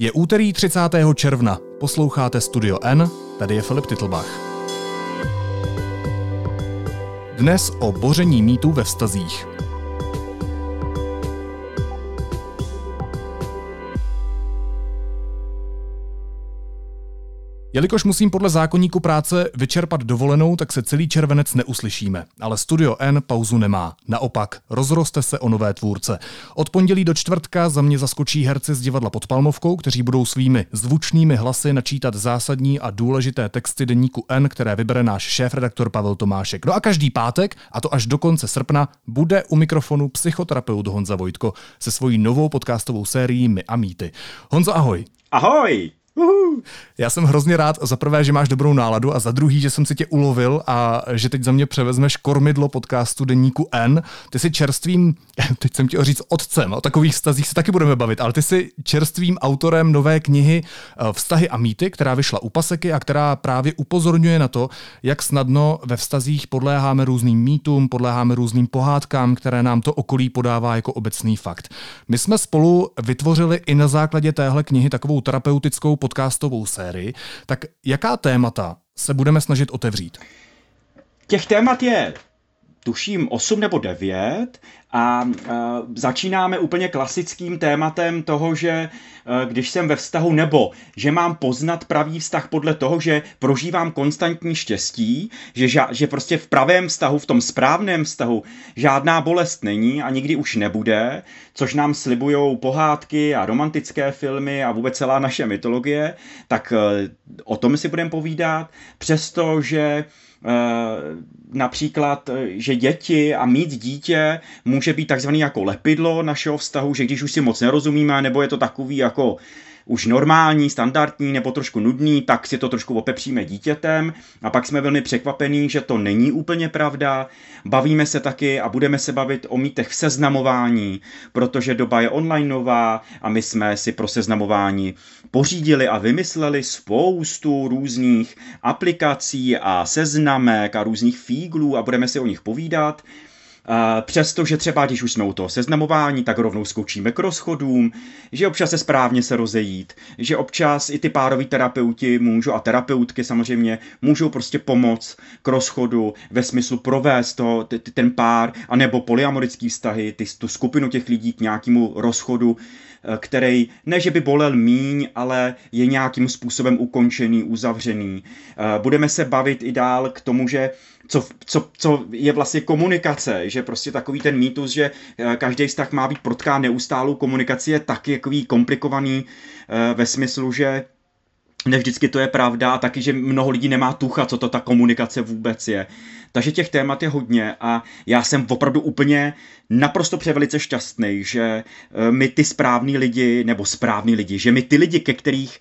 Je úterý 30. června. Posloucháte Studio N, tady je Filip Titlbach. Dnes o boření mýtů ve vztazích. Jelikož musím podle zákonníku práce vyčerpat dovolenou, tak se celý červenec neuslyšíme. Ale Studio N pauzu nemá. Naopak, rozroste se o nové tvůrce. Od pondělí do čtvrtka za mě zaskočí herci z divadla pod Palmovkou, kteří budou svými zvučnými hlasy načítat zásadní a důležité texty deníku N, které vybere náš šéf-redaktor Pavel Tomášek. No a každý pátek, a to až do konce srpna, bude u mikrofonu psychoterapeut Honza Vojtko se svojí novou podcastovou sérií My a mýty. Honzo, ahoj. Ahoj! Uhu. Já jsem hrozně rád za prvé, že máš dobrou náladu a za druhý, že jsem si tě ulovil a že teď za mě převezmeš kormidlo podcastu Deníku N. Ty jsi čerstvým, teď jsem ti o říct otcem, o takových vztazích se taky budeme bavit, ale ty jsi čerstvým autorem nové knihy eh, Vztahy a mýty, která vyšla u Paseky a která právě upozorňuje na to, jak snadno ve vztazích podléháme různým mýtům, podléháme různým pohádkám, které nám to okolí podává jako obecný fakt. My jsme spolu vytvořili i na základě téhle knihy takovou terapeutickou podcastovou sérii, tak jaká témata se budeme snažit otevřít? Těch témat je tuším 8 nebo 9 a uh, začínáme úplně klasickým tématem toho, že uh, když jsem ve vztahu nebo že mám poznat pravý vztah podle toho, že prožívám konstantní štěstí, že, ža- že prostě v pravém vztahu, v tom správném vztahu žádná bolest není a nikdy už nebude, což nám slibují pohádky a romantické filmy a vůbec celá naše mytologie, tak uh, o tom si budeme povídat, přestože například, že děti a mít dítě může být takzvaný jako lepidlo našeho vztahu, že když už si moc nerozumíme, nebo je to takový jako už normální, standardní nebo trošku nudný, tak si to trošku opepříme dítětem a pak jsme velmi překvapení, že to není úplně pravda. Bavíme se taky a budeme se bavit o mýtech v seznamování, protože doba je online nová a my jsme si pro seznamování pořídili a vymysleli spoustu různých aplikací a seznamek a různých fíglů a budeme si o nich povídat. Přestože třeba, když už jsme u toho seznamování, tak rovnou skočíme k rozchodům, že občas se správně se rozejít, že občas i ty pároví terapeuti můžou a terapeutky samozřejmě můžou prostě pomoct k rozchodu ve smyslu provést to, ten pár, anebo polyamorický vztahy, ty, tu skupinu těch lidí k nějakému rozchodu, eh, který ne, že by bolel míň, ale je nějakým způsobem ukončený, uzavřený. Eh, budeme se bavit i dál k tomu, že co, co, co je vlastně komunikace, že prostě takový ten mýtus, že eh, každý vztah má být protkán neustálou komunikaci, je taky takový komplikovaný eh, ve smyslu, že ne vždycky to je pravda a taky, že mnoho lidí nemá tucha, co to ta komunikace vůbec je. Takže těch témat je hodně a já jsem opravdu úplně naprosto převelice šťastný, že eh, my ty správní lidi, nebo správní lidi, že my ty lidi, ke kterých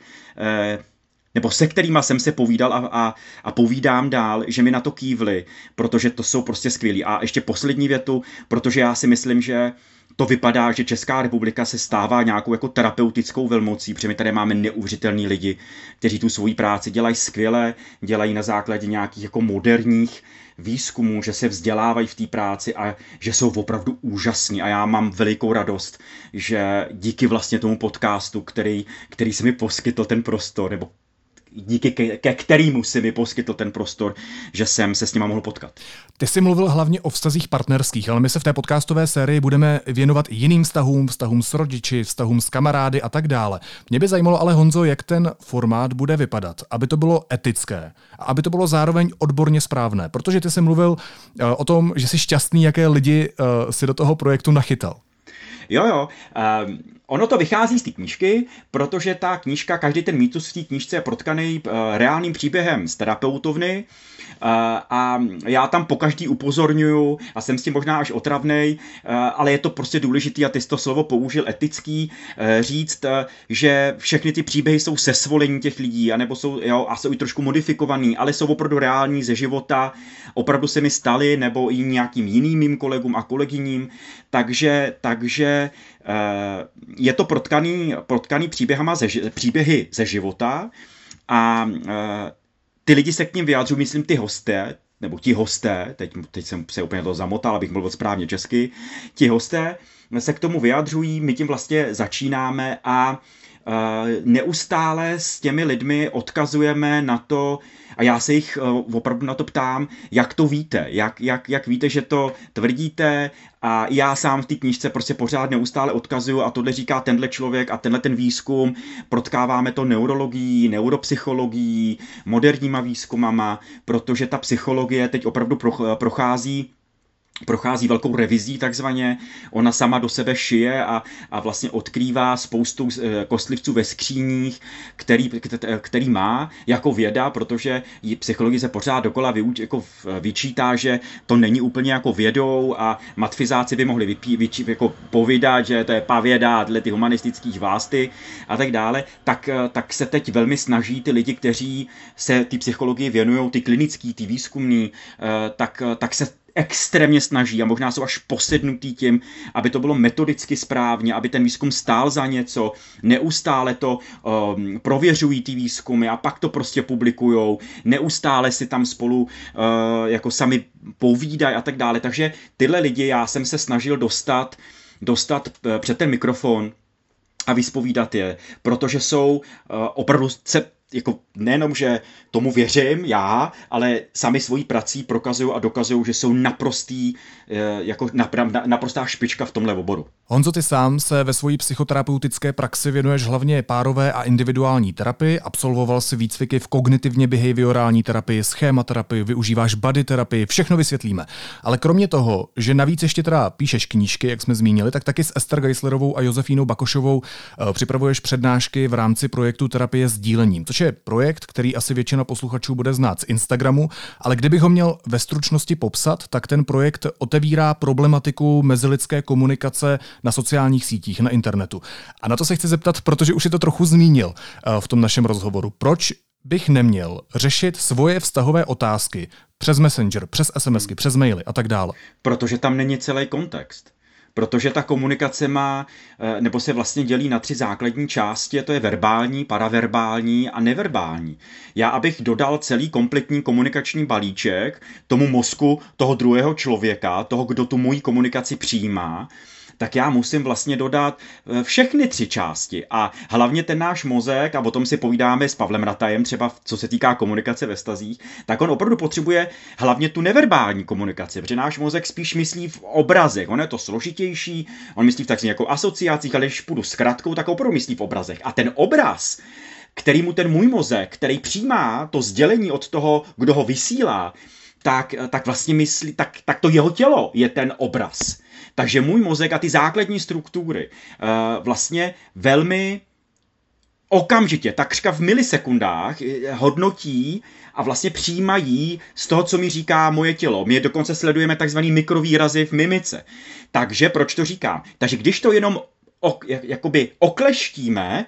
nebo se kterýma jsem se povídal a, a, a povídám dál, že mi na to kývli, protože to jsou prostě skvělí. A ještě poslední větu, protože já si myslím, že to vypadá, že Česká republika se stává nějakou jako terapeutickou velmocí, protože my tady máme neuvěřitelní lidi, kteří tu svoji práci dělají skvěle, dělají na základě nějakých jako moderních výzkumů, že se vzdělávají v té práci a že jsou opravdu úžasní a já mám velikou radost, že díky vlastně tomu podcastu, který, který se mi poskytl ten prostor, nebo díky ke, ke kterýmu si mi poskytl ten prostor, že jsem se s nima mohl potkat. Ty jsi mluvil hlavně o vztazích partnerských, ale my se v té podcastové sérii budeme věnovat jiným vztahům, vztahům s rodiči, vztahům s kamarády a tak dále. Mě by zajímalo ale Honzo, jak ten formát bude vypadat, aby to bylo etické a aby to bylo zároveň odborně správné, protože ty jsi mluvil uh, o tom, že jsi šťastný, jaké lidi uh, si do toho projektu nachytal. Jo, jo. Um, ono to vychází z té knížky, protože ta knížka, každý ten mýtus v té knížce je protkaný uh, reálným příběhem z terapeutovny. Uh, a já tam po každý upozorňuju a jsem s tím možná až otravnej, uh, ale je to prostě důležitý a ty jsi to slovo použil etický, uh, říct, uh, že všechny ty příběhy jsou sesvolení těch lidí, anebo jsou, jo, a jsou i trošku modifikovaný, ale jsou opravdu reální ze života, opravdu se mi staly, nebo i nějakým jiným mým kolegům a kolegyním, takže, takže Eh, je to protkaný, protkaný příběhama ze, příběhy ze života a eh, ty lidi se k ním vyjádřují, myslím, ty hosté, nebo ti hosté, teď, teď jsem se úplně to zamotal, abych mluvil správně česky, ti hosté se k tomu vyjadřují, my tím vlastně začínáme a neustále s těmi lidmi odkazujeme na to, a já se jich opravdu na to ptám, jak to víte, jak, jak, jak víte, že to tvrdíte a já sám v té knížce prostě pořád neustále odkazuju a tohle říká tenhle člověk a tenhle ten výzkum, protkáváme to neurologií, neuropsychologií, moderníma výzkumama, protože ta psychologie teď opravdu prochází prochází velkou revizí takzvaně, ona sama do sebe šije a, a vlastně odkrývá spoustu eh, kostlivců ve skříních, který, který má jako věda, protože psychologie se pořád dokola vyuč, jako vyčítá, že to není úplně jako vědou a matfizáci by mohli vypí, vyčí, jako povídat, že to je pavěda, tyhle ty humanistických vásty a tak dále, tak, eh, tak se teď velmi snaží ty lidi, kteří se ty psychologii věnují, ty klinický, ty výzkumný, eh, tak, tak se extrémně snaží a možná jsou až posednutý tím, aby to bylo metodicky správně, aby ten výzkum stál za něco, neustále to um, prověřují ty výzkumy a pak to prostě publikujou, neustále si tam spolu uh, jako sami povídají a tak dále. Takže tyhle lidi já jsem se snažil dostat, dostat uh, před ten mikrofon, a vyspovídat je, protože jsou uh, opravdu jako nejenom, že tomu věřím já, ale sami svojí prací prokazují a dokazují, že jsou naprostý, eh, jako naprostá špička v tomhle oboru. Honzo, ty sám se ve své psychoterapeutické praxi věnuješ hlavně párové a individuální terapii, absolvoval si výcviky v kognitivně behaviorální terapii, schématerapii, využíváš body terapii, všechno vysvětlíme. Ale kromě toho, že navíc ještě teda píšeš knížky, jak jsme zmínili, tak taky s Ester Geislerovou a Josefínou Bakošovou uh, připravuješ přednášky v rámci projektu terapie s dílením, což je projekt, který asi většina posluchačů bude znát z Instagramu, ale kdybych ho měl ve stručnosti popsat, tak ten projekt otevírá problematiku mezilidské komunikace na sociálních sítích, na internetu. A na to se chci zeptat, protože už je to trochu zmínil eh, v tom našem rozhovoru. Proč bych neměl řešit svoje vztahové otázky přes Messenger, přes SMSky, přes maily a tak dále? Protože tam není celý kontext protože ta komunikace má, eh, nebo se vlastně dělí na tři základní části, to je verbální, paraverbální a neverbální. Já, abych dodal celý kompletní komunikační balíček tomu mozku toho druhého člověka, toho, kdo tu moji komunikaci přijímá, tak já musím vlastně dodat eh, všechny tři části. A hlavně ten náš mozek, a o tom si povídáme s Pavlem Ratajem, třeba co se týká komunikace ve stazích, tak on opravdu potřebuje hlavně tu neverbální komunikaci, protože náš mozek spíš myslí v obrazech. On je to složitější, on myslí v takzvaných jako asociacích, ale když půjdu s kratkou, tak opravdu myslí v obrazech. A ten obraz, který mu ten můj mozek, který přijímá to sdělení od toho, kdo ho vysílá, tak, tak vlastně myslí, tak, tak to jeho tělo je ten obraz. Takže můj mozek a ty základní struktury uh, vlastně velmi okamžitě, takřka v milisekundách, eh, hodnotí a vlastně přijímají z toho, co mi říká moje tělo. My dokonce sledujeme takzvaný mikrovýrazy v mimice. Takže proč to říkám? Takže když to jenom ok, jakoby okleštíme,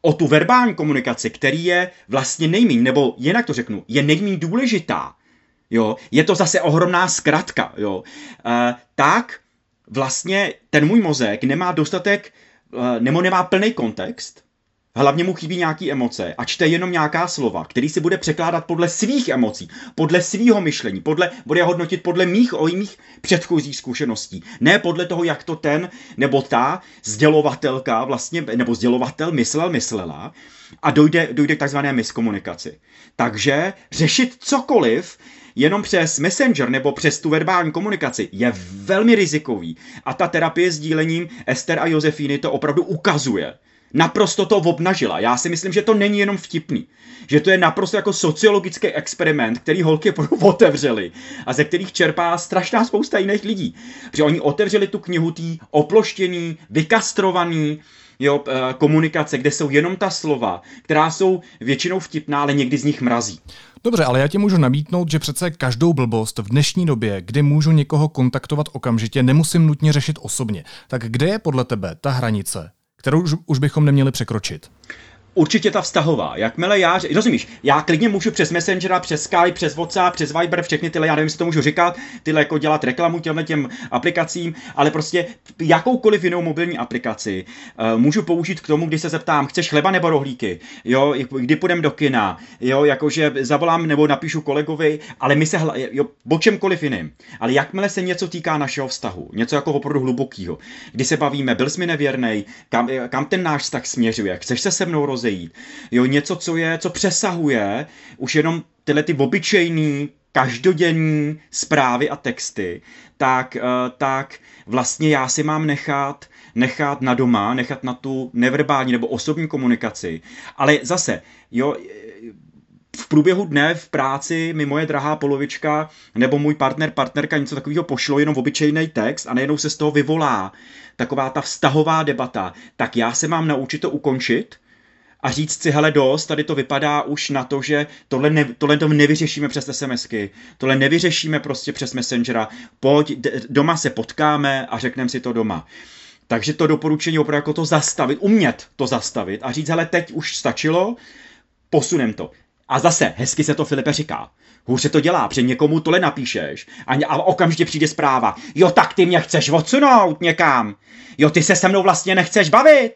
o tu verbální komunikaci, který je vlastně nejméně, nebo jinak to řeknu, je nejméně důležitá, jo, je to zase ohromná zkratka, jo, e, tak vlastně ten můj mozek nemá dostatek, eh, nebo nemá plný kontext, hlavně mu chybí nějaký emoce a čte jenom nějaká slova, který si bude překládat podle svých emocí, podle svého myšlení, podle, bude hodnotit podle mých o mých předchozích zkušeností. Ne podle toho, jak to ten nebo ta sdělovatelka vlastně, nebo sdělovatel myslel, myslela a dojde, dojde k takzvané miskomunikaci. Takže řešit cokoliv jenom přes Messenger nebo přes tu verbální komunikaci je velmi rizikový. A ta terapie s dílením Ester a Josefíny to opravdu ukazuje. Naprosto to obnažila. Já si myslím, že to není jenom vtipný. Že to je naprosto jako sociologický experiment, který holky otevřeli a ze kterých čerpá strašná spousta jiných lidí. Protože oni otevřeli tu knihu tý oploštěný, vykastrovaný, jo, eh, komunikace, kde jsou jenom ta slova, která jsou většinou vtipná, ale někdy z nich mrazí. Dobře, ale já ti můžu namítnout, že přece každou blbost v dnešní době, kdy můžu někoho kontaktovat okamžitě, nemusím nutně řešit osobně. Tak kde je podle tebe ta hranice, kterou už bychom neměli překročit? Určitě ta vztahová. Jakmile já, rozumíš, já klidně můžu přes Messengera, přes Skype, přes WhatsApp, přes Viber, všechny tyhle, já nevím, jestli to můžu říkat, tyhle jako dělat reklamu těmhle těm aplikacím, ale prostě jakoukoliv jinou mobilní aplikaci uh, můžu použít k tomu, když se zeptám, chceš chleba nebo rohlíky, jo, kdy půjdeme do kina, jo, jakože zavolám nebo napíšu kolegovi, ale my se, hla, jo, o čemkoliv jiným. Ale jakmile se něco týká našeho vztahu, něco jako opravdu hlubokého, kdy se bavíme, byl jsi mi nevěrný, kam, kam ten náš vztah směřuje, chceš se se mnou rozejít, jo, něco, co je, co přesahuje už jenom tyhle ty obyčejný, každodenní zprávy a texty, tak, eh, tak vlastně já si mám nechat nechat na doma, nechat na tu neverbální nebo osobní komunikaci. Ale zase, jo, v průběhu dne v práci mi moje drahá polovička nebo můj partner, partnerka něco takového pošlo, jenom obyčejný text a najednou se z toho vyvolá taková ta vztahová debata, tak já se mám naučit to ukončit, a říct si, hele dost, tady to vypadá už na to, že tohle, ne, tohle to nevyřešíme přes SMSky, tohle nevyřešíme prostě přes Messengera, pojď, doma se potkáme a řekneme si to doma. Takže to doporučení opravdu jako to zastavit, umět to zastavit a říct, hele, teď už stačilo, posunem to. A zase, hezky se to Filipe říká. Hůř se to dělá, před někomu tohle napíšeš a, a okamžitě přijde zpráva. Jo, tak ty mě chceš odsunout někam. Jo, ty se se mnou vlastně nechceš bavit.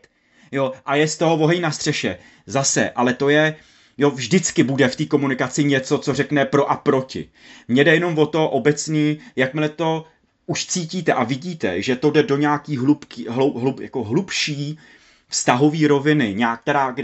Jo, a je z toho oheň na střeše. Zase, ale to je, jo, vždycky bude v té komunikaci něco, co řekne pro a proti. Mně jde jenom o to obecný, jakmile to už cítíte a vidíte, že to jde do nějaký hlubký, hlub, hlub, jako hlubší vztahové roviny, nějak, která,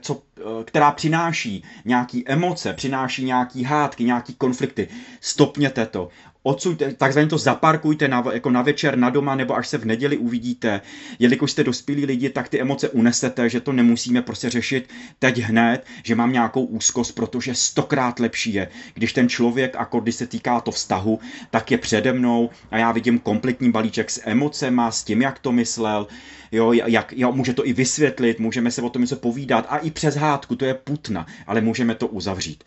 co, která přináší nějaký emoce, přináší nějaký hádky, nějaký konflikty. Stopněte to odsuňte, takzvaně to zaparkujte na, jako na večer, na doma, nebo až se v neděli uvidíte. Jelikož jste dospělí lidi, tak ty emoce unesete, že to nemusíme prostě řešit teď hned, že mám nějakou úzkost, protože stokrát lepší je, když ten člověk, a když se týká to vztahu, tak je přede mnou a já vidím kompletní balíček s emocema, s tím, jak to myslel, jo, jak, jo, může to i vysvětlit, můžeme se o tom něco povídat a i přes hádku, to je putna, ale můžeme to uzavřít.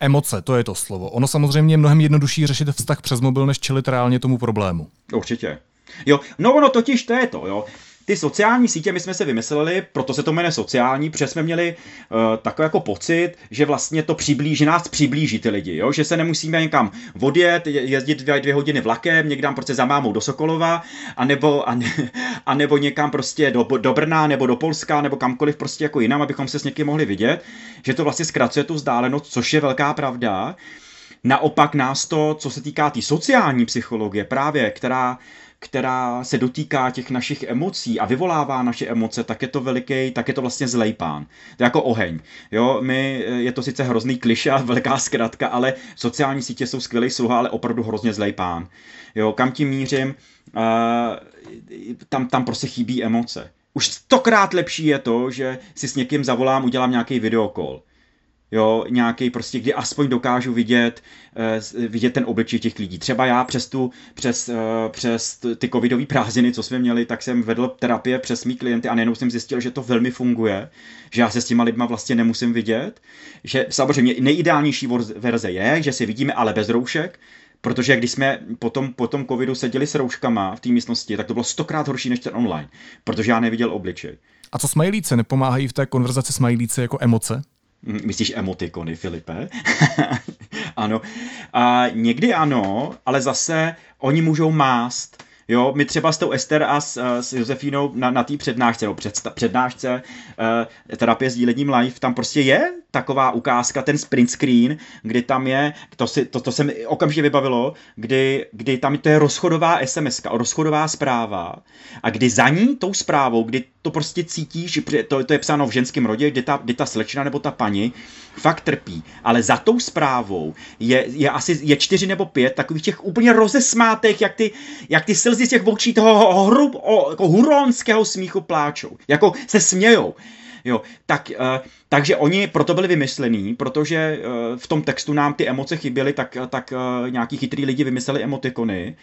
Emoce, to je to slovo. Ono samozřejmě je mnohem jednodušší řešit vztah přes mobil, než čelit reálně tomu problému. Určitě. Jo, no ono totiž to je to, jo ty sociální sítě my jsme se vymysleli, proto se to jmenuje sociální, protože jsme měli uh, takový jako pocit, že vlastně to přiblíží, nás přiblíží ty lidi, jo? že se nemusíme někam odjet, jezdit dvě, dvě hodiny vlakem, někam prostě za mámou do Sokolova, anebo, a, ne, a nebo někam prostě do, do Brna, nebo do Polska, nebo kamkoliv prostě jako jinam, abychom se s někým mohli vidět, že to vlastně zkracuje tu vzdálenost, což je velká pravda. Naopak nás to, co se týká té tý sociální psychologie, právě, která která se dotýká těch našich emocí a vyvolává naše emoce, tak je to veliký, tak je to vlastně zlej pán. To je jako oheň. Jo, my, je to sice hrozný kliše a velká zkratka, ale sociální sítě jsou skvělý sluha, ale opravdu hrozně zlej pán. Jo, kam tím mířím, uh, tam, tam prostě chybí emoce. Už stokrát lepší je to, že si s někým zavolám, udělám nějaký videokol jo, nějaký prostě, kdy aspoň dokážu vidět, uh, vidět ten obličej těch lidí. Třeba já přes tu, přes, uh, přes ty covidové prázdniny, co jsme měli, tak jsem vedl terapie přes mý klienty a nejenom jsem zjistil, že to velmi funguje, že já se s těma lidma vlastně nemusím vidět, že samozřejmě nejideálnější verze je, že si vidíme, ale bez roušek, Protože když jsme potom, po tom covidu seděli s rouškama v té místnosti, tak to bylo stokrát horší než ten online, protože já neviděl obličej. A co smajlíce? Nepomáhají v té konverzaci smajlíce jako emoce? Myslíš emotikony, Filipe? ano. A někdy ano, ale zase oni můžou mást. Jo, my třeba s tou Ester a s, s Josefínou na, na té přednášce, no před, přednášce uh, terapie s dílením live, tam prostě je taková ukázka, ten sprint screen, kdy tam je, to, si, to, to se mi okamžitě vybavilo, kdy, kdy tam to je rozchodová SMS, rozchodová zpráva a kdy za ní tou zprávou, kdy to prostě cítíš, to, to je psáno v ženském rodě, kdy ta, kdy ta slečna nebo ta paní fakt trpí, ale za tou zprávou je, je asi je čtyři nebo pět takových těch úplně rozesmátech, jak ty, jak ty slzy z těch očí toho hrub, o, jako huronského smíchu pláčou, jako se smějou. Jo, tak, uh, takže oni proto byli vymyslení, protože uh, v tom textu nám ty emoce chyběly, tak, tak uh, nějaký chytrý lidi vymysleli emotikony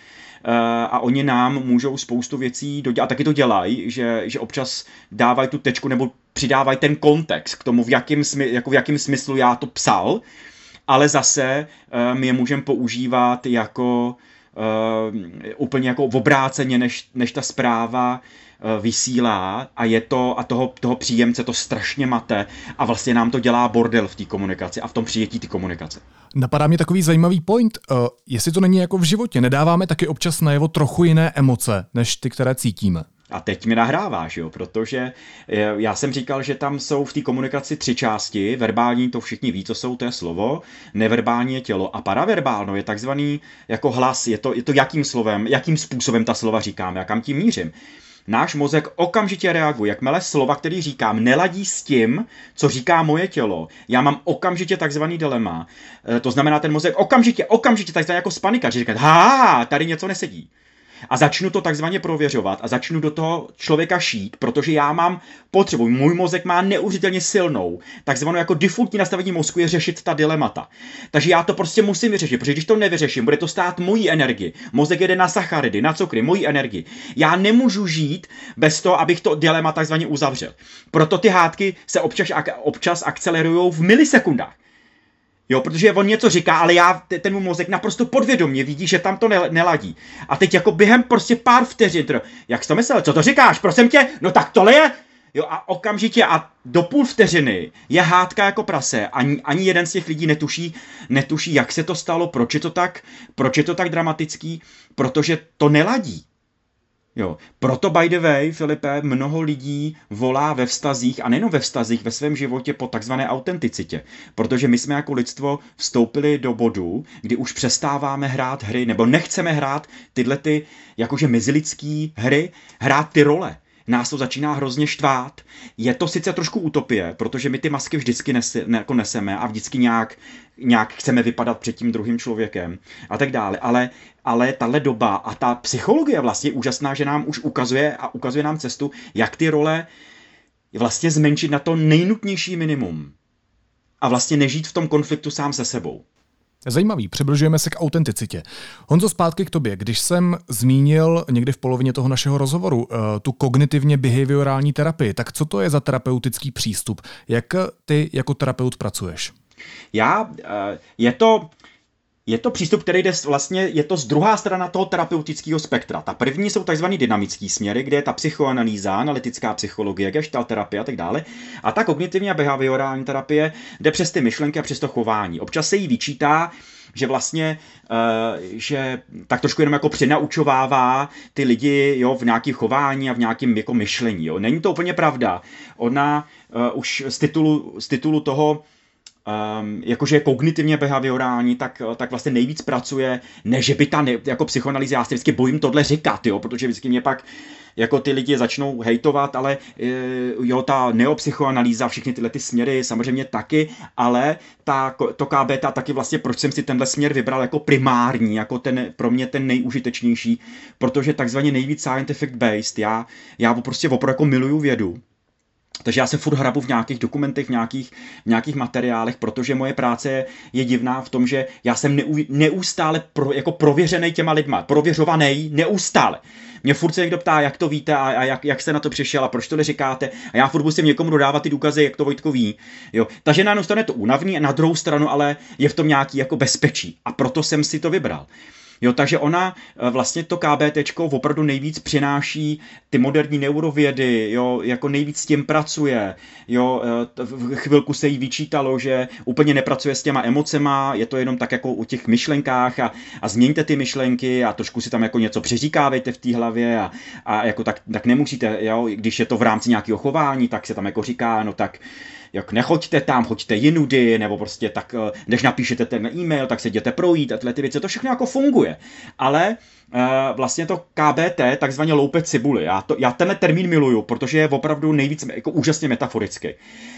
uh, a oni nám můžou spoustu věcí dodělat, a taky to dělají, že, že občas dávají tu tečku nebo přidávají ten kontext k tomu, v jakém, smy, jako v jakém smyslu já to psal, ale zase uh, my je můžeme používat jako uh, úplně jako obráceně, než, než ta zpráva Eh, vysílá a je to, a toho, toho příjemce to strašně mate a vlastně nám to dělá bordel v té komunikaci a v tom přijetí té komunikace. Napadá mě takový zajímavý point, uh, jestli to není jako v životě, nedáváme taky občas najevo trochu jiné emoce, než ty, které cítíme. A teď mi nahráváš, jo, protože eh, já jsem říkal, že tam jsou v té komunikaci tři části. Verbální, to všichni ví, co jsou, to je slovo. Neverbální je tělo. A paraverbálno je takzvaný jako hlas. Je to, je to jakým slovem, jakým způsobem ta slova říkám, já kam tím mířím náš mozek okamžitě reaguje. Jakmile slova, který říkám, neladí s tím, co říká moje tělo, já mám okamžitě takzvaný dilema. E, to znamená, ten mozek okamžitě, okamžitě takzvaný jako spanika, že říká, ha, tady něco nesedí a začnu to takzvaně prověřovat a začnu do toho člověka šít, protože já mám potřebu, můj mozek má neuvěřitelně silnou, takzvanou jako defaultní nastavení mozku je řešit ta dilemata. Takže já to prostě musím vyřešit, protože když to nevyřeším, bude to stát mojí energii. Mozek jede na sacharidy, na cukry, mojí energii. Já nemůžu žít bez toho, abych to dilema takzvaně uzavřel. Proto ty hádky se občas, občas akcelerují v milisekundách. Jo, protože on něco říká, ale já, ten můj mozek naprosto podvědomě vidí, že tam to neladí. A teď jako během prostě pár vteřin, jak jsi to myslel, co to říkáš, prosím tě, no tak tohle je, Jo, a okamžitě a do půl vteřiny je hádka jako prase. Ani, ani jeden z těch lidí netuší, netuší, jak se to stalo, proč je to tak, proč je to tak dramatický, protože to neladí. Jo. Proto, by the way, Filipe, mnoho lidí volá ve vztazích, a nejenom ve vztazích, ve svém životě po takzvané autenticitě. Protože my jsme jako lidstvo vstoupili do bodu, kdy už přestáváme hrát hry, nebo nechceme hrát tyhle ty, jakože mezilidský hry, hrát ty role nás to začíná hrozně štvát. Je to sice trošku utopie, protože my ty masky vždycky nese, ne, jako neseme a vždycky nějak, nějak chceme vypadat před tím druhým člověkem a tak dále, ale, ale tahle doba a ta psychologie vlastně je úžasná, že nám už ukazuje a ukazuje nám cestu, jak ty role vlastně zmenšit na to nejnutnější minimum a vlastně nežít v tom konfliktu sám se sebou. Zajímavý, přibližujeme se k autenticitě. Honzo, zpátky k tobě. Když jsem zmínil někdy v polovině toho našeho rozhovoru uh, tu kognitivně behaviorální terapii, tak co to je za terapeutický přístup? Jak ty jako terapeut pracuješ? Já, uh, je to, je to přístup, který jde vlastně, je to z druhá strana toho terapeutického spektra. Ta první jsou tzv. dynamické směry, kde je ta psychoanalýza, analytická psychologie, gestalt terapie a tak dále. A ta kognitivní a behaviorální terapie jde přes ty myšlenky a přes to chování. Občas se jí vyčítá, že vlastně, uh, že tak trošku jenom jako přenaučovává ty lidi jo, v nějakém chování a v nějakém jako myšlení. Jo. Není to úplně pravda. Ona uh, už z titulu, z titulu toho, um, jakože je kognitivně behaviorální, tak, tak vlastně nejvíc pracuje, ne že by ta ne, jako psychoanalýza, já se vždycky bojím tohle říkat, jo, protože vždycky mě pak jako ty lidi začnou hejtovat, ale e, jo, ta neopsychoanalýza, všechny tyhle ty směry samozřejmě taky, ale ta, to KBT taky vlastně, proč jsem si tenhle směr vybral jako primární, jako ten, pro mě ten nejužitečnější, protože takzvaně nejvíc scientific based, já, já prostě opravdu jako miluju vědu, takže já se furt hrabu v nějakých dokumentech, v nějakých, v nějakých materiálech, protože moje práce je divná v tom, že já jsem neú, neustále pro, jako prověřený těma lidma, prověřovaný neustále. Mě furt se někdo ptá, jak to víte a, a jak, jak jste na to přišel a proč to neříkáte. A já furt musím někomu dodávat ty důkazy, jak to Vojtko ví. Jo. Takže na jednu stranu je to únavný a na druhou stranu ale je v tom nějaký jako bezpečí. A proto jsem si to vybral. Jo, takže ona eh, vlastně to KBT opravdu nejvíc přináší ty moderní neurovědy, jo, jako nejvíc s tím pracuje, jo, eh, v chvilku se jí vyčítalo, že úplně nepracuje s těma emocema, je to jenom tak jako u těch myšlenkách a, a změňte ty myšlenky a trošku si tam jako něco přeříkávejte v té hlavě a, a jako tak, tak nemusíte, jo, když je to v rámci nějakého chování, tak se tam jako říká, no tak jak nechoďte tam, choďte jinudy, nebo prostě tak, eh, než napíšete ten e-mail, tak se jděte projít a tyhle ty věci, to všechno jako funguje. Ale uh, vlastně to KBT, takzvaně loupe cibuly, já, to, já tenhle termín miluju, protože je opravdu nejvíc jako úžasně metaforický.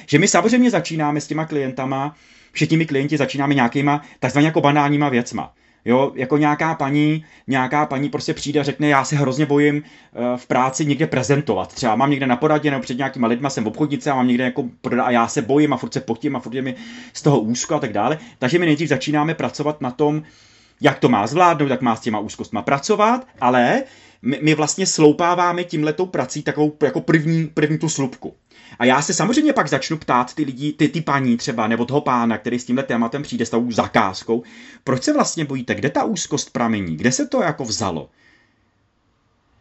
Že my samozřejmě začínáme s těma klientama, všichni klienti začínáme nějakýma takzvaně jako banálníma věcma. Jo, jako nějaká paní, nějaká paní prostě přijde a řekne, já se hrozně bojím uh, v práci někde prezentovat. Třeba mám někde na poradě nebo před nějakýma lidma, jsem v obchodnice a mám někde jako a já se bojím a furt se potím a furt je mi z toho úzko a tak dále. Takže my nejdřív začínáme pracovat na tom, jak to má zvládnout, jak má s těma úzkostma pracovat, ale my, my vlastně sloupáváme tímhletou prací takovou jako první, první tu slupku. A já se samozřejmě pak začnu ptát ty lidi, ty, ty paní třeba, nebo toho pána, který s tímhle tématem přijde s tou zakázkou, proč se vlastně bojíte, kde ta úzkost pramení, kde se to jako vzalo?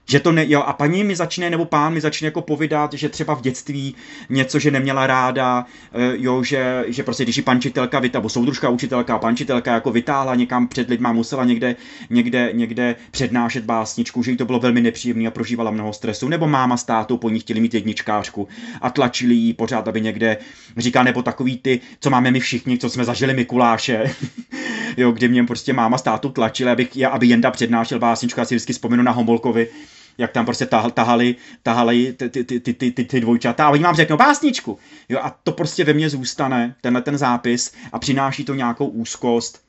Že to ne, jo, a paní mi začne, nebo pán mi začne jako povídat, že třeba v dětství něco, že neměla ráda, eh, jo, že, že prostě když ji pančitelka, nebo soudružka, učitelka, pančitelka jako vytáhla někam před lidma, musela někde, někde, někde přednášet básničku, že jí to bylo velmi nepříjemné a prožívala mnoho stresu, nebo máma s tátou po ní chtěli mít jedničkářku a tlačili jí pořád, aby někde, říká, nebo takový ty, co máme my všichni, co jsme zažili Mikuláše, jo, kdy mě prostě máma s tátou tlačila, aby, aby Jenda přednášel básničku, já si vždycky vzpomenu na Homolkovi, jak tam prostě tahali, tahali ty, ty, ty, ty, ty, ty dvojčata a oni vám řeknou básničku. Jo, a to prostě ve mně zůstane, tenhle ten zápis a přináší to nějakou úzkost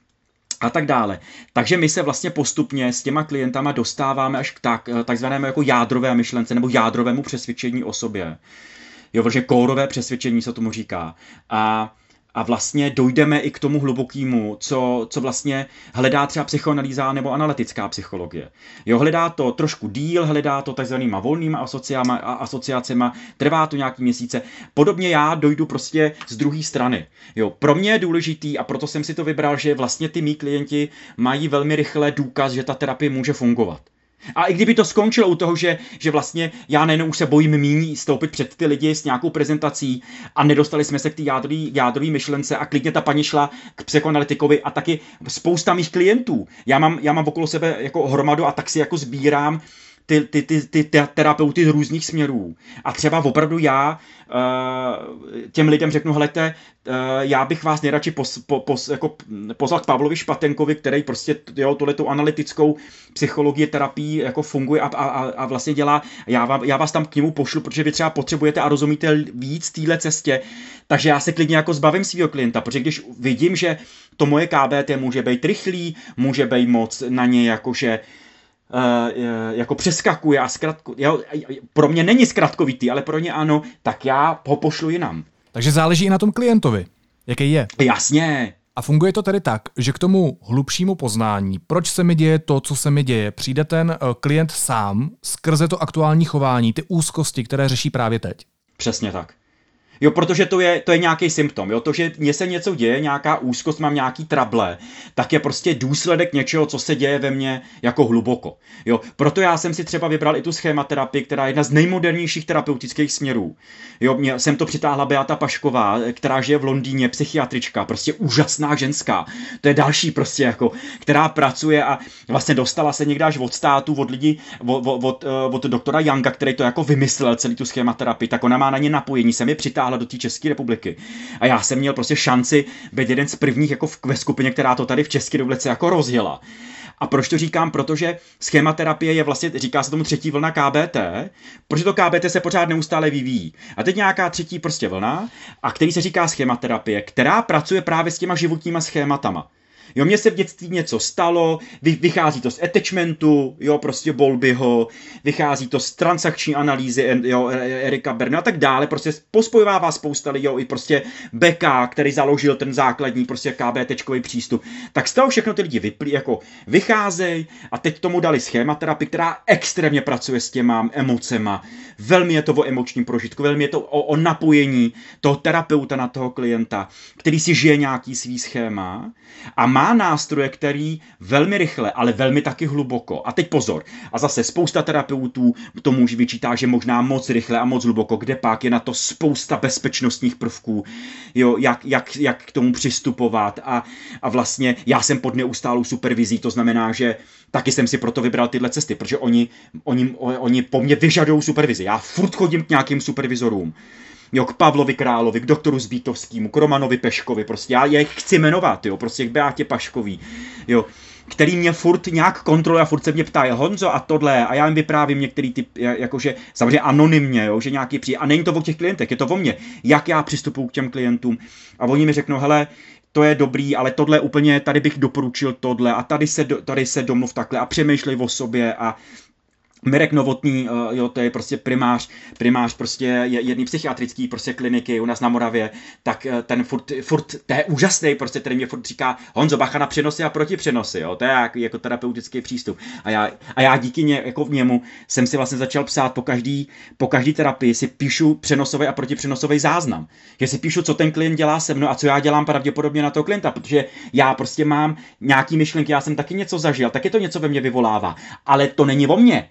a tak dále. Takže my se vlastně postupně s těma klientama dostáváme až k tak, takzvanému jako jádrové myšlence nebo jádrovému přesvědčení o sobě. Jo, protože kórové přesvědčení se tomu říká. A a vlastně dojdeme i k tomu hlubokému, co, co vlastně hledá třeba psychoanalýza nebo analytická psychologie. Jo, hledá to trošku díl, hledá to takzvanýma volnýma asociacemi, trvá to nějaký měsíce. Podobně já dojdu prostě z druhé strany. Jo, pro mě je důležitý a proto jsem si to vybral, že vlastně ty mý klienti mají velmi rychle důkaz, že ta terapie může fungovat. A i kdyby to skončilo u toho, že, že vlastně já nejenom už se bojím míní stoupit před ty lidi s nějakou prezentací a nedostali jsme se k té jádrový myšlence a klidně ta paní šla k psychoanalytikovi a taky spousta mých klientů. Já mám, já mám okolo sebe jako hromadu a tak si jako sbírám ty, ty, ty, ty terapeuty z různých směrů. A třeba opravdu já uh, těm lidem řeknu, helejte, uh, já bych vás nejradši pos, po, pos, jako pozval k Pavlovi Špatenkovi, který prostě jo, tohletou analytickou psychologii, terapii jako funguje a, a, a vlastně dělá. Já, vám, já vás tam k němu pošlu, protože vy třeba potřebujete a rozumíte víc téhle cestě, takže já se klidně jako zbavím svého klienta, protože když vidím, že to moje KBT může být rychlý, může být moc na ně jakože Uh, jako přeskakuje a zkratku, jo, pro mě není zkratkovitý, ale pro ně ano, tak já ho pošlu jinam. Takže záleží i na tom klientovi, jaký je. Jasně. A funguje to tedy tak, že k tomu hlubšímu poznání, proč se mi děje to, co se mi děje, přijde ten eh, klient sám skrze to aktuální chování, ty úzkosti, které řeší právě teď. Přesně tak. Jo, protože to je, to je nějaký symptom. Jo, to, že mně se něco děje, nějaká úzkost, mám nějaký trable, tak je prostě důsledek něčeho, co se děje ve mně jako hluboko. Jo, proto já jsem si třeba vybral i tu schématerapii, která je jedna z nejmodernějších terapeutických směrů. Jo, mě, jsem to přitáhla Beata Pašková, která žije v Londýně, psychiatrička, prostě úžasná ženská. To je další prostě jako, která pracuje a vlastně dostala se někde až od státu, od lidí, od, od, od, eh, od doktora Younga, který to jako vymyslel celý tu schématerapii, tak ona má na ně napojení, se mi přitáhla přitáhla do té České republiky. A já jsem měl prostě šanci být jeden z prvních jako v, ve skupině, která to tady v České republice jako rozjela. A proč to říkám? Protože schématerapie je vlastně, říká se tomu třetí vlna KBT, protože to KBT se pořád neustále vyvíjí. A teď nějaká třetí prostě vlna, a který se říká schématerapie, která pracuje právě s těma životníma schématama. Jo, mně se v dětství něco stalo, vychází to z attachmentu, jo, prostě Bolbyho, vychází to z transakční analýzy, jo, Erika Berna a tak dále, prostě pospojovává spousta lidí, jo, i prostě Beka, který založil ten základní prostě KBTčkový přístup. Tak z toho všechno ty lidi vyplí, jako vycházejí a teď tomu dali schématerapii, která extrémně pracuje s těma emocema. Velmi je to o emočním prožitku, velmi je to o, o napojení toho terapeuta na toho klienta, který si žije nějaký svý schéma a má nástroje, který velmi rychle, ale velmi taky hluboko. A teď pozor. A zase spousta terapeutů tomu už vyčítá, že možná moc rychle a moc hluboko, kde pak je na to spousta bezpečnostních prvků, jo, jak, jak, jak k tomu přistupovat. A, a vlastně já jsem pod neustálou supervizí, to znamená, že taky jsem si proto vybral tyhle cesty, protože oni, oni, oni po mně vyžadují supervizi. Já furt chodím k nějakým supervizorům jo, k Pavlovi Královi, k doktoru Zbítovskému, k Romanovi Peškovi, prostě já je chci jmenovat, jo, prostě k Beátě Paškový, jo, který mě furt nějak kontroluje a furt se mě ptá, Honzo a tohle, a já jim vyprávím některý typ, jakože samozřejmě anonymně, jo, že nějaký přijde, a není to o těch klientech, je to o mně, jak já přistupuji k těm klientům, a oni mi řeknou, hele, to je dobrý, ale tohle úplně, tady bych doporučil tohle a tady se, tady se domluv takhle a přemýšlej o sobě a Mirek Novotný, eh, jo, to je prostě primář, primář prostě jedný psychiatrický prostě kliniky u nás na Moravě, tak eh, ten furt, furt to je úžasný, prostě, který mě furt říká Honzo, bacha na přenosy a proti přenosy, jo, to je jak, jako terapeutický přístup. A já, a já díky ně, jako v němu jsem si vlastně začal psát po každý, po každý terapii si píšu přenosový a protipřenosový záznam. Že si píšu, co ten klient dělá se mnou a co já dělám pravděpodobně na toho klienta, protože já prostě mám nějaký myšlenky, já jsem taky něco zažil, taky to něco ve mně vyvolává, ale to není o mně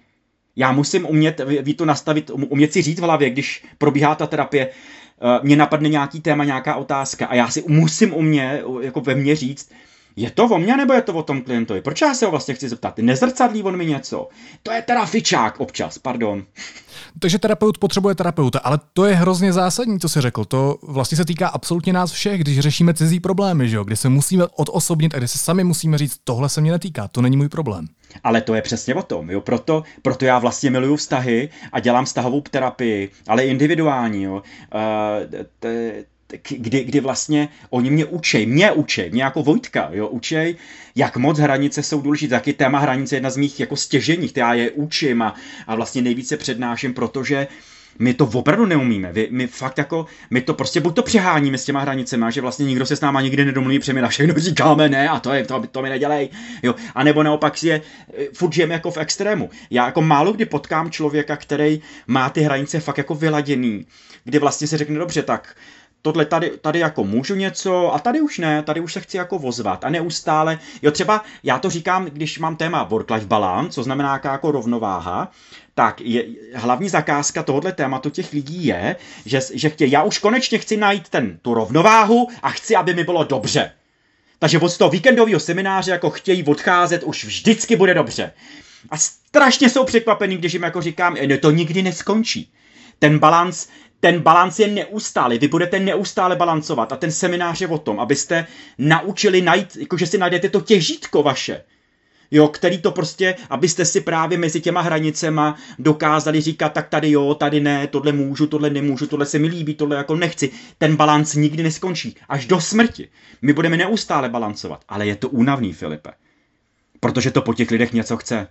Já musím umět, ví to nastavit, um, umět si říct v hlavě, když probíhá ta terapie, uh, mě napadne nějaký téma, nějaká otázka a já si musím umě, jako ve mně říct, je to o mně nebo je to o tom klientovi? Proč já se ho vlastně chci zeptat? Nezrcadlí on mi něco? To je teda fičák občas, pardon. Takže terapeut potřebuje terapeuta, ale to je hrozně zásadní, co jsi řekl. To vlastně se týká absolutně nás všech, když řešíme cizí problémy, že jo? kdy se musíme odosobnit a kdy se sami musíme říct, tohle se mě netýká, to není můj problém. Ale to je přesně o tom, jo? Proto, proto já vlastně miluju vztahy a dělám vztahovou terapii, ale individuální. Jo? Uh, t- kdy, kdy vlastně oni mě učej, mě učej, mě jako Vojtka, jo, učej, jak moc hranice jsou důležité, taky téma hranice je jedna z mých jako stěžení, já je učím a, a vlastně nejvíce přednáším, protože my to opravdu neumíme. My, fakt jako, my to prostě buď to přeháníme s těma hranicemi, že vlastně nikdo se s náma nikdy nedomluví, protože my na všechno říkáme ne a to je, to, to mi nedělej, jo. A nebo naopak si je, furt žijeme jako v extrému. Já jako málo kdy potkám člověka, který má ty hranice fakt jako vyladěný, kdy vlastně se řekne, dobře, tak tohle tady, tady jako můžu něco a tady už ne, tady už se chci jako vozvat a neustále, jo třeba já to říkám, když mám téma work-life balance, co znamená jaká jako rovnováha, tak je, hlavní zakázka tohohle tématu těch lidí je, že, že chtějí, já už konečně chci najít ten, tu rovnováhu a chci, aby mi bylo dobře. Takže od toho víkendového semináře jako chtějí odcházet, už vždycky bude dobře. A strašně jsou překvapení, když jim jako říkám, no to nikdy neskončí. Ten balans ten balans je neustálý, vy budete neustále balancovat a ten seminář je o tom, abyste naučili najít, jakože si najdete to těžítko vaše, jo, který to prostě, abyste si právě mezi těma hranicema dokázali říkat, tak tady jo, tady ne, tohle můžu, tohle nemůžu, tohle se mi líbí, tohle jako nechci. Ten balans nikdy neskončí, až do smrti. My budeme neustále balancovat, ale je to únavný, Filipe. Protože to po těch lidech něco chce.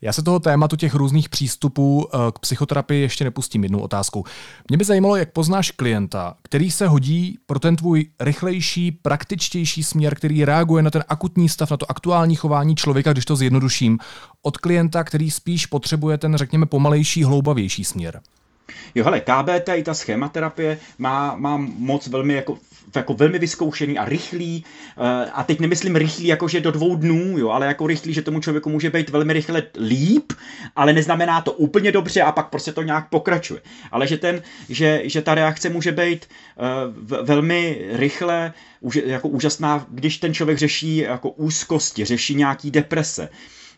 Já se toho tématu těch různých přístupů eh, k psychoterapii ještě nepustím jednou otázkou. Mě by zajímalo, jak poznáš klienta, který se hodí pro ten tvůj rychlejší, praktičtější směr, který reaguje na ten akutní stav, na to aktuální chování člověka, když to zjednoduším, od klienta, který spíš potřebuje ten, řekněme, pomalejší, hloubavější směr. Jo, hele, KBT i ta schématerapie má, má moc velmi jako jako velmi vyzkoušený a rychlý. Eh, a teď nemyslím rychlý jako, že do dvou dnů, jo, ale jako rychlý, že tomu člověku může být velmi rychle líp, ale neznamená to úplně dobře a pak prostě to nějak pokračuje. Ale že, ten, že, že ta reakce může být uh, velmi rychle, jako úžasná, když ten člověk řeší jako úzkosti, řeší nějaký deprese,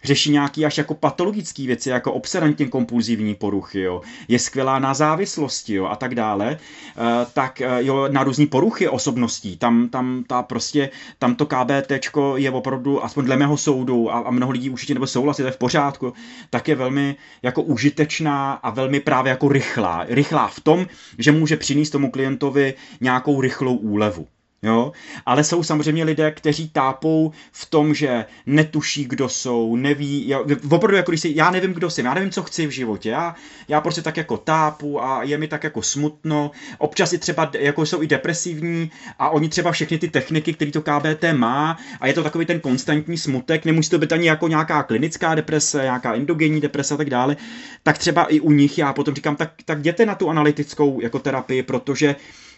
řeší nějaký až jako patologické věci, jako obsedantně kompulzivní poruchy, jo. je skvělá na závislosti jo, a tak dále, eh, tak eh, jo, na různé poruchy osobností, tam, tam, ta prostě, tam to KBT je opravdu, aspoň dle mého soudu, a, a mnoho lidí určitě nebo souhlasí, to je v pořádku, tak je velmi jako užitečná a velmi právě jako rychlá. Rychlá v tom, že může přinést tomu klientovi nějakou rychlou úlevu. Jo? Ale jsou samozřejmě lidé, kteří tápou v tom, že netuší, kdo jsou, neví, já, opravdu jako když si, já nevím, kdo jsem, já nevím, co chci v životě, já, já prostě tak jako tápu a je mi tak jako smutno, občas i třeba jako jsou i depresivní a oni třeba všechny ty techniky, které to KBT má a je to takový ten konstantní smutek, nemusí to být ani jako nějaká klinická deprese, nějaká endogenní deprese a tak dále, tak třeba i u nich já potom říkám, tak, tak jděte na tu analytickou jako terapii, protože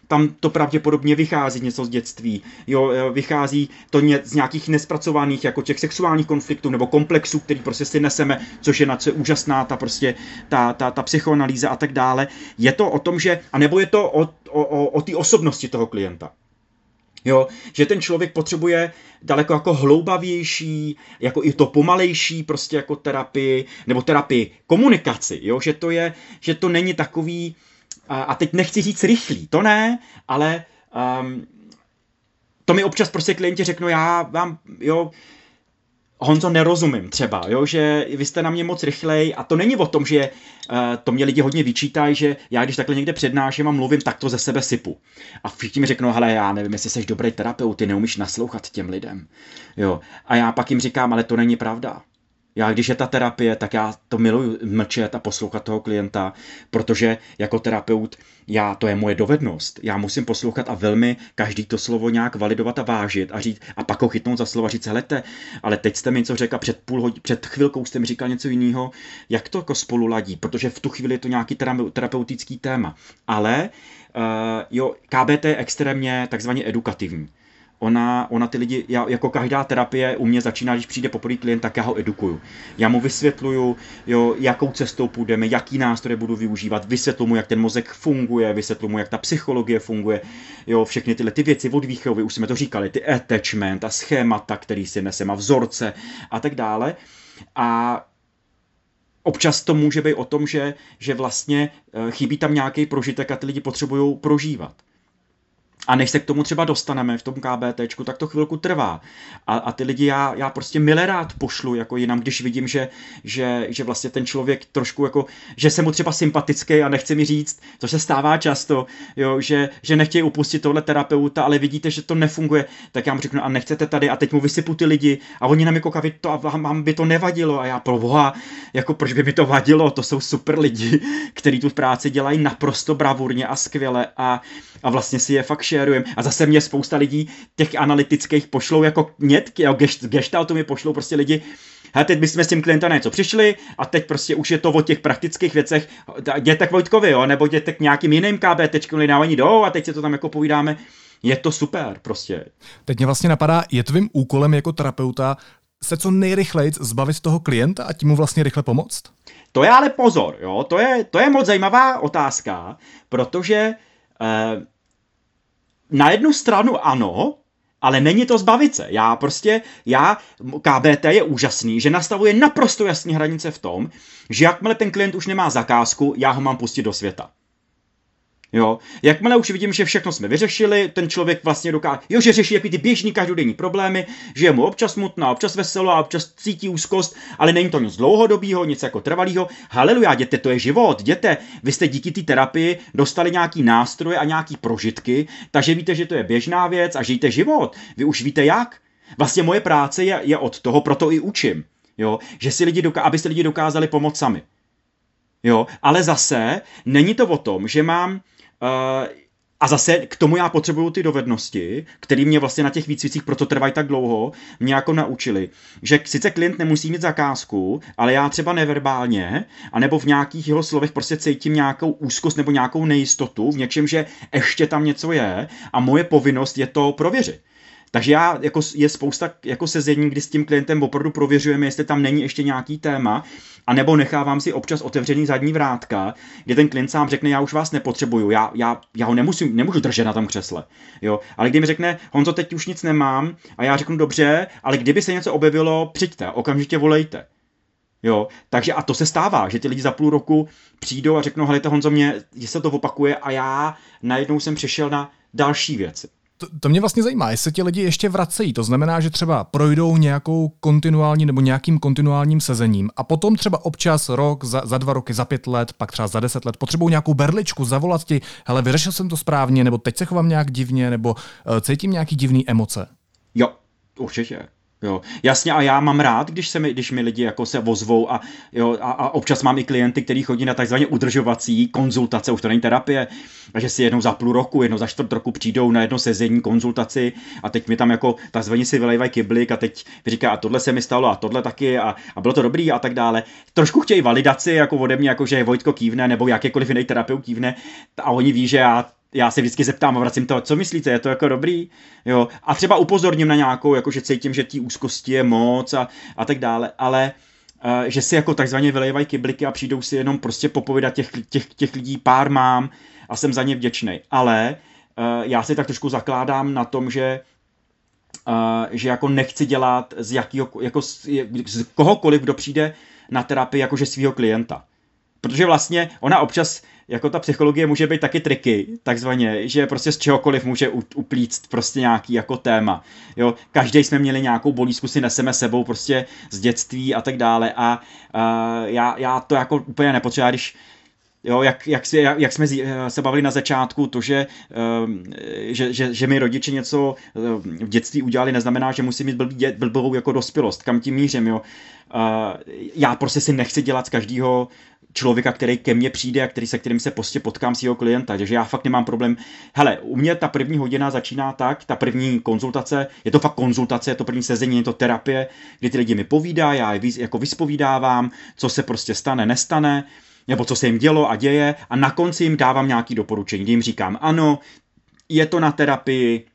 tam to pravděpodobně vychází něco z dětství, jo, e, vychází to ně, z nějakých nespracovaných jako těch sexuálních konfliktů nebo komplexů, který prostě si neseme, což je na co je úžasná ta prostě ta, ta, ta psychoanalýza a tak dále. Je to o tom, že, a nebo je to o, o, o, o té osobnosti toho klienta. Jo, že ten člověk potřebuje daleko jako hloubavější, jako i to pomalejší prostě jako terapii, nebo terapii komunikaci, jo, že to je, že to není takový, a teď nechci říct rychlý, to ne, ale um, to mi občas prostě klienti řeknou, já vám, jo, Honzo, nerozumím třeba, jo, že vy jste na mě moc rychlej a to není o tom, že uh, to mě lidi hodně vyčítají, že já když takhle někde přednáším a mluvím, tak to ze sebe sypu. A všichni mi řeknou, hele, já nevím, jestli jsi dobrý terapeut, ty neumíš naslouchat těm lidem. Jo. A já pak jim říkám, ale to není pravda. Já, když je ta terapie, tak já to miluju mlčet a poslouchat toho klienta, protože jako terapeut, já, to je moje dovednost. Já musím poslouchat a velmi každý to slovo nějak validovat a vážit a říct, a pak ho chytnout za slovo a říct, helete, ale teď jste mi něco řekl, před půl hodin, před chvilkou jste mi říkal něco jiného, jak to jako spolu ladí, protože v tu chvíli je to nějaký terapeutický téma. Ale uh, jo, KBT je extrémně takzvaně edukativní ona, ona ty lidi, já, jako každá terapie u mě začíná, když přijde poprvé klient, tak já ho edukuju. Já mu vysvětluju, jo, jakou cestou půjdeme, jaký nástroje budu využívat, vysvětluju mu, jak ten mozek funguje, vysvětluju mu, jak ta psychologie funguje, jo, všechny tyhle ty věci od výchovy, už jsme to říkali, ty attachment a schémata, který si nesem a vzorce a tak dále. A občas to může být o tom, že, že vlastně eh, chybí tam nějaký prožitek a ty lidi potřebují prožívat. A než se k tomu třeba dostaneme v tom KBT, tak to chvilku trvá. A, a ty lidi já, já prostě milé rád pošlu jako jinam, když vidím, že, že, že vlastně ten člověk trošku jako, že jsem mu třeba sympatický a nechce mi říct, to se stává často, jo, že, že nechtějí upustit tohle terapeuta, ale vidíte, že to nefunguje, tak já mu řeknu, a nechcete tady? A teď mu vysypu ty lidi a oni na mě koukají, to a vám by to nevadilo. A já pro boha, jako proč by mi to vadilo, to jsou super lidi, kteří tu práci dělají naprosto bravurně a skvěle a, a vlastně si je fakt sharujeme. A zase mě spousta lidí těch analytických pošlou jako nětky, jo, gest, gestaltu mi pošlou prostě lidi, a teď bychom s tím klientem něco přišli a teď prostě už je to o těch praktických věcech, jděte k Vojtkovi, jo, nebo jděte k nějakým jiným KBT, nedávání do a teď se to tam jako povídáme. Je to super prostě. Teď mě vlastně napadá, je tvým úkolem jako terapeuta se co nejrychleji zbavit toho klienta a tím mu vlastně rychle pomoct? To je ale pozor, jo, to je, to je moc zajímavá otázka, protože eh, na jednu stranu ano, ale není to zbavit se. Já prostě, já, KBT je úžasný, že nastavuje naprosto jasné hranice v tom, že jakmile ten klient už nemá zakázku, já ho mám pustit do světa. Jo, jakmile už vidím, že všechno jsme vyřešili, ten člověk vlastně dokáže, jo, že řeší jaký ty běžný každodenní problémy, že je mu občas smutná, občas veselo a občas cítí úzkost, ale není to nic dlouhodobého, nic jako trvalého. Haleluja, děte, to je život, děte, vy jste díky té terapii dostali nějaký nástroje a nějaký prožitky, takže víte, že to je běžná věc a žijte život. Vy už víte jak. Vlastně moje práce je, je od toho, proto i učím. Jo, že si lidi doká- aby si lidi dokázali pomoct sami. Jo, ale zase není to o tom, že mám a zase k tomu já potřebuju ty dovednosti, které mě vlastně na těch výcvicích, proto trvají tak dlouho, mě jako naučili. Že sice klient nemusí mít zakázku, ale já třeba neverbálně, anebo v nějakých jeho slovech prostě cítím nějakou úzkost nebo nějakou nejistotu v něčem, že ještě tam něco je a moje povinnost je to prověřit. Takže já, jako je spousta jako sezení, kdy s tím klientem opravdu prověřujeme, jestli tam není ještě nějaký téma, a nebo nechávám si občas otevřený zadní vrátka, kde ten klient sám řekne, já už vás nepotřebuju, já, já, já ho nemusím, nemůžu držet na tom křesle. Jo? Ale kdy mi řekne, Honzo, teď už nic nemám, a já řeknu, dobře, ale kdyby se něco objevilo, přijďte, okamžitě volejte. Jo, takže a to se stává, že ti lidi za půl roku přijdou a řeknou, hele, Honzo, mě se to opakuje a já najednou jsem přešel na další věci. To, to mě vlastně zajímá, jestli ti lidi ještě vracejí. To znamená, že třeba projdou nějakou kontinuální nebo nějakým kontinuálním sezením a potom třeba občas rok, za, za dva roky, za pět let, pak třeba za deset let potřebují nějakou berličku, zavolat ti, hele, vyřešil jsem to správně, nebo teď se chovám nějak divně, nebo uh, cítím nějaký divný emoce. Jo, určitě. Jo, jasně a já mám rád, když, se mi, když mi lidi jako se vozvou a, jo, a, a občas mám i klienty, kteří chodí na takzvaně udržovací konzultace, už to není terapie, takže si jednou za půl roku, jednou za čtvrt roku přijdou na jedno sezení konzultaci a teď mi tam jako takzvaně si vylejvají kyblik a teď říká a tohle se mi stalo a tohle taky a, a bylo to dobrý a tak dále. Trošku chtějí validaci jako ode mě, jako že Vojtko kývne nebo jakýkoliv jiný terapeut kývne a oni ví, že já já se vždycky zeptám a vracím to, co myslíte, je to jako dobrý? Jo, a třeba upozorním na nějakou, jako že cítím, že té úzkosti je moc a, a tak dále, ale uh, že si jako takzvaně vylejvají kybliky a přijdou si jenom prostě popovídat těch, těch, těch lidí pár mám a jsem za ně vděčný. Ale uh, já si tak trošku zakládám na tom, že uh, že jako nechci dělat z jakýho, jako z, z kohokoliv, kdo přijde na terapii, jakože svého klienta. Protože vlastně ona občas jako ta psychologie může být taky triky, takzvaně, že prostě z čehokoliv může uplíct prostě nějaký jako téma. Jo, každý jsme měli nějakou bolízku, si neseme sebou prostě z dětství a tak dále a uh, já, já to jako úplně nepotřebuji, když Jo, jak, jak, si, jak, jsme se bavili na začátku, to, že, že, že, že mi rodiče něco v dětství udělali, neznamená, že musí mít blbý, blbou jako dospělost. Kam tím mířím, jo? Já prostě si nechci dělat z každého člověka, který ke mně přijde a který, se kterým se prostě potkám s jeho klienta, takže já fakt nemám problém. Hele, u mě ta první hodina začíná tak, ta první konzultace, je to fakt konzultace, je to první sezení, je to terapie, kdy ty lidi mi povídá, já je jako vyspovídávám, co se prostě stane, nestane, nebo co se jim dělo a děje a na konci jim dávám nějaký doporučení, kdy jim říkám, ano, je to na terapii,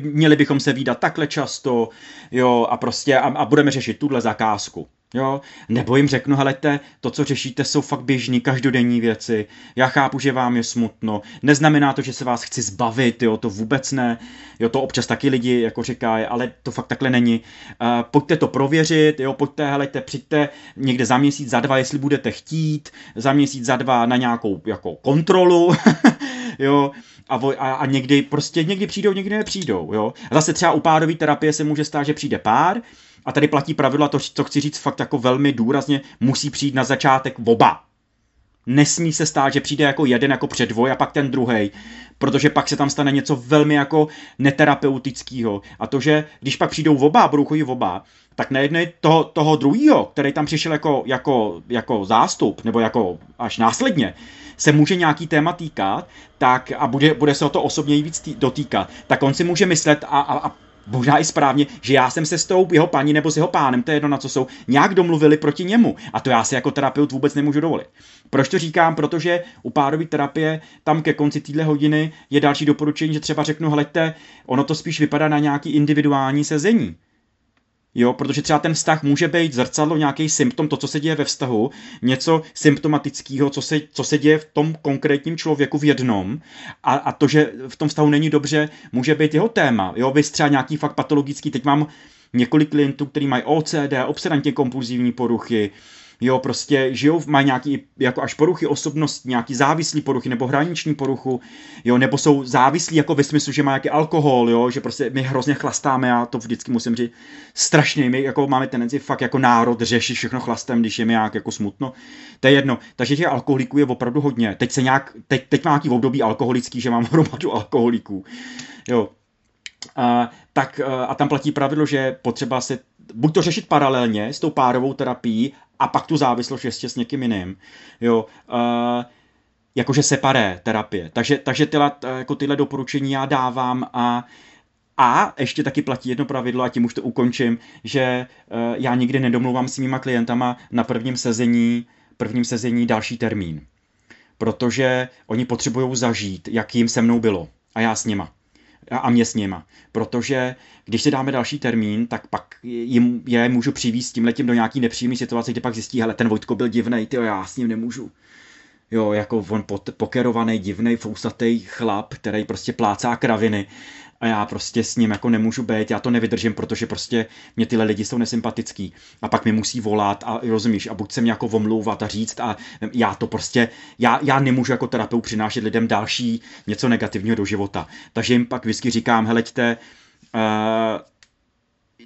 měli bychom se výdat takhle často, jo, a prostě a, a budeme řešit tuhle zakázku. Jo, nebo jim řeknu, helejte, to, co řešíte, jsou fakt běžní, každodenní věci. Já chápu, že vám je smutno. Neznamená to, že se vás chci zbavit, jo, to vůbec ne. Jo, to občas taky lidi jako říkají, ale to fakt takhle není. Uh, pojďte to prověřit, jo, pojďte, helejte, přijďte někde za měsíc, za dva, jestli budete chtít, za měsíc, za dva na nějakou jako kontrolu, jo, a, voj, a, a někdy prostě někdy přijdou, někdy nepřijdou, jo. A zase třeba u párové terapie se může stát, že přijde pár, a tady platí pravidla, to, co chci říct fakt jako velmi důrazně, musí přijít na začátek oba. Nesmí se stát, že přijde jako jeden jako předvoj a pak ten druhý, protože pak se tam stane něco velmi jako neterapeutického. A to, že když pak přijdou oba, budou chodit oba, tak najednou toho, toho druhého, který tam přišel jako, jako, jako zástup, nebo jako až následně, se může nějaký téma týkat, tak a bude, bude se o to osobně víc tý, dotýkat, tak on si může myslet a, a, a možná i správně, že já jsem se s tou jeho paní nebo s jeho pánem, to je jedno na co jsou, nějak domluvili proti němu. A to já si jako terapeut vůbec nemůžu dovolit. Proč to říkám? Protože u párové terapie tam ke konci téhle hodiny je další doporučení, že třeba řeknu, hleďte, ono to spíš vypadá na nějaký individuální sezení. Jo, protože třeba ten vztah může být zrcadlo, nějaký symptom, to, co se děje ve vztahu, něco symptomatického, co se, co se děje v tom konkrétním člověku v jednom a, a to, že v tom vztahu není dobře, může být jeho téma. Jo, vy třeba nějaký fakt patologický, teď mám několik klientů, kteří mají OCD, obsedantně kompulzivní poruchy, jo, prostě žijou, mají nějaký jako až poruchy osobnosti, nějaký závislý poruchy nebo hraniční poruchu, jo, nebo jsou závislí jako ve smyslu, že má nějaký alkohol, jo, že prostě my hrozně chlastáme, a to vždycky musím říct, strašně, my jako máme tendenci fakt jako národ řešit všechno chlastem, když je mi nějak jako smutno, to je jedno, takže těch alkoholiků je opravdu hodně, teď se nějak, teď, teď má nějaký období alkoholický, že mám hromadu alkoholiků, jo, a, tak a tam platí pravidlo, že potřeba se buď to řešit paralelně s tou párovou terapií a pak tu závislost ještě s někým jiným. Jo, uh, jakože separé terapie. Takže, takže tyhle, jako tyhle doporučení já dávám a a ještě taky platí jedno pravidlo, a tím už to ukončím, že uh, já nikdy nedomluvám s mýma klientama na prvním sezení, prvním sezení další termín. Protože oni potřebují zažít, jak jim se mnou bylo. A já s nima a mě s nima. Protože když si dáme další termín, tak pak jim, je můžu přivést tím letím do nějaký nepříjemné situace, kde pak zjistí, hele, ten Vojtko byl divný, ty já s ním nemůžu. Jo, jako on pokerovaný, divný, fousatý chlap, který prostě plácá kraviny a já prostě s ním jako nemůžu být, já to nevydržím, protože prostě mě tyhle lidi jsou nesympatický a pak mi musí volat a rozumíš a buď se mě jako omlouvat a říct a já to prostě, já, já nemůžu jako terapeut přinášet lidem další něco negativního do života. Takže jim pak vždycky říkám, heleďte, uh,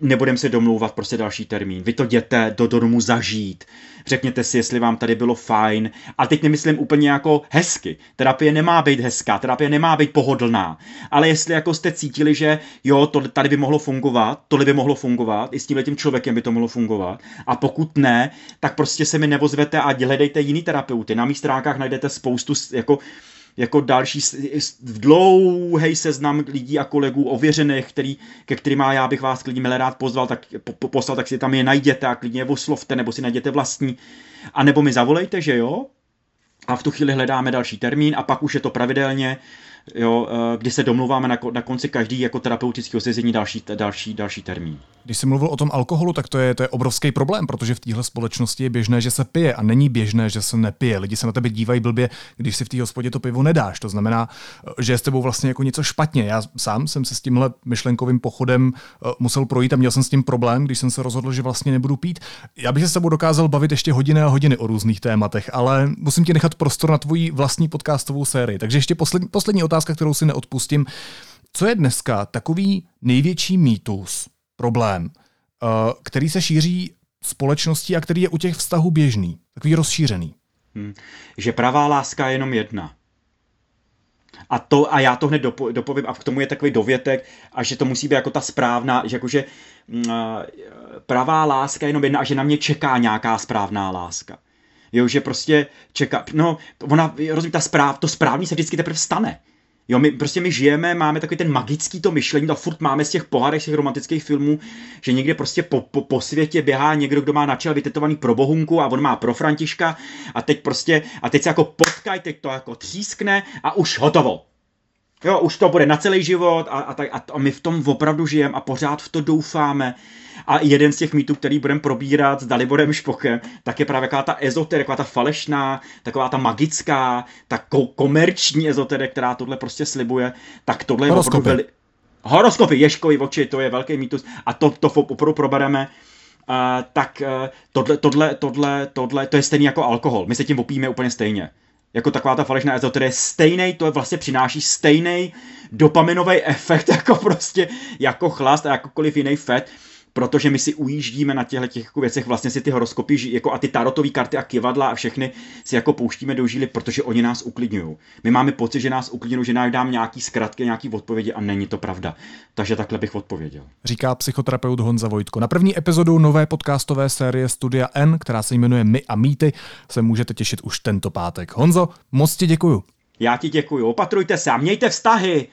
nebudeme se domlouvat prostě další termín. Vy to jděte do, do domu zažít. Řekněte si, jestli vám tady bylo fajn. A teď nemyslím úplně jako hezky. Terapie nemá být hezká, terapie nemá být pohodlná. Ale jestli jako jste cítili, že jo, to tady by mohlo fungovat, tohle by mohlo fungovat, i s tímhle tím člověkem by to mohlo fungovat. A pokud ne, tak prostě se mi nevozvete a hledejte jiný terapeuty. Na mých stránkách najdete spoustu jako jako další dlouhý seznam lidí a kolegů ověřených, který, ke kterým já bych vás klidně milé rád pozval, tak po, poslal, tak si tam je najděte a klidně je oslovte, nebo si najděte vlastní. A nebo mi zavolejte, že jo? A v tu chvíli hledáme další termín a pak už je to pravidelně jo, eh, kdy se domluváme na, na konci každý jako terapeutického sezení další, další, další termín. Když jsi mluvil o tom alkoholu, tak to je, to je obrovský problém, protože v téhle společnosti je běžné, že se pije a není běžné, že se nepije. Lidi se na tebe dívají blbě, když si v té hospodě to pivo nedáš. To znamená, že je s tebou vlastně jako něco špatně. Já sám jsem se s tímhle myšlenkovým pochodem eh, musel projít a měl jsem s tím problém, když jsem se rozhodl, že vlastně nebudu pít. Já bych se s tebou dokázal bavit ještě hodiny a hodiny o různých tématech, ale musím ti nechat prostor na tvoji vlastní podcastovou sérii. Takže ještě poslední, poslední otázka, kterou si neodpustím. Co je dneska takový největší mýtus, problém, eh, který se šíří společností a který je u těch vztahů běžný, takový rozšířený? Hmm. Že pravá láska je jenom jedna. A, to, a já to hned dopo, dopovím, a k tomu je takový dovětek, a že to musí být jako ta správná, že jakože uh, pravá láska je jenom jedna a že na mě čeká nějaká správná láska. Jo, že prostě čeká, no, ona, rozumím, ta správ, to správný se vždycky teprve stane. Jo, my prostě my žijeme, máme takový ten magický to myšlení, to furt máme z těch pohádek, z těch romantických filmů, že někde prostě po, po, po světě běhá někdo, kdo má načel vytetovaný pro Bohunku a on má pro Františka a teď prostě, a teď se jako potkaj, teď to jako třískne a už hotovo. Jo, už to bude na celý život a, a, tak, a, a my v tom opravdu žijeme a pořád v to doufáme. A jeden z těch mýtů, který budeme probírat s Daliborem Špokem, tak je právě taková ta ezoterie, taková ta falešná, taková ta magická, ta komerční ezoterie, která tohle prostě slibuje, tak tohle je Horoskopy. opravdu veli... Horoskopy, Ješkovi oči, to je velký mýtus a to, to opravdu probereme. Uh, tak uh, tohle, tohle, tohle, tohle, to je stejný jako alkohol. My se tím opíme úplně stejně jako taková ta falešná ezoterie, stejný, to je vlastně přináší stejný dopaminový efekt jako prostě jako chlast a jakokoliv jiný fet protože my si ujíždíme na těchto těch jako věcech, vlastně si ty horoskopy jako a ty tarotové karty a kivadla a všechny si jako pouštíme do žíly, protože oni nás uklidňují. My máme pocit, že nás uklidňují, že nám dám nějaký zkratky, nějaký odpovědi a není to pravda. Takže takhle bych odpověděl. Říká psychoterapeut Honza Vojtko. Na první epizodu nové podcastové série Studia N, která se jmenuje My a mýty, se můžete těšit už tento pátek. Honzo, moc ti děkuju. Já ti děkuju. Opatrujte se a mějte vztahy.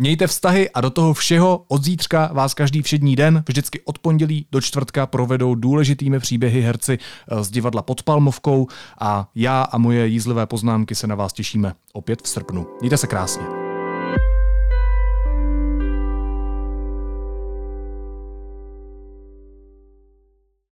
Mějte vztahy a do toho všeho od zítřka vás každý všední den, vždycky od pondělí do čtvrtka provedou důležitými příběhy herci eh, z divadla pod Palmovkou a já a moje jízlivé poznámky se na vás těšíme opět v srpnu. Mějte se krásně.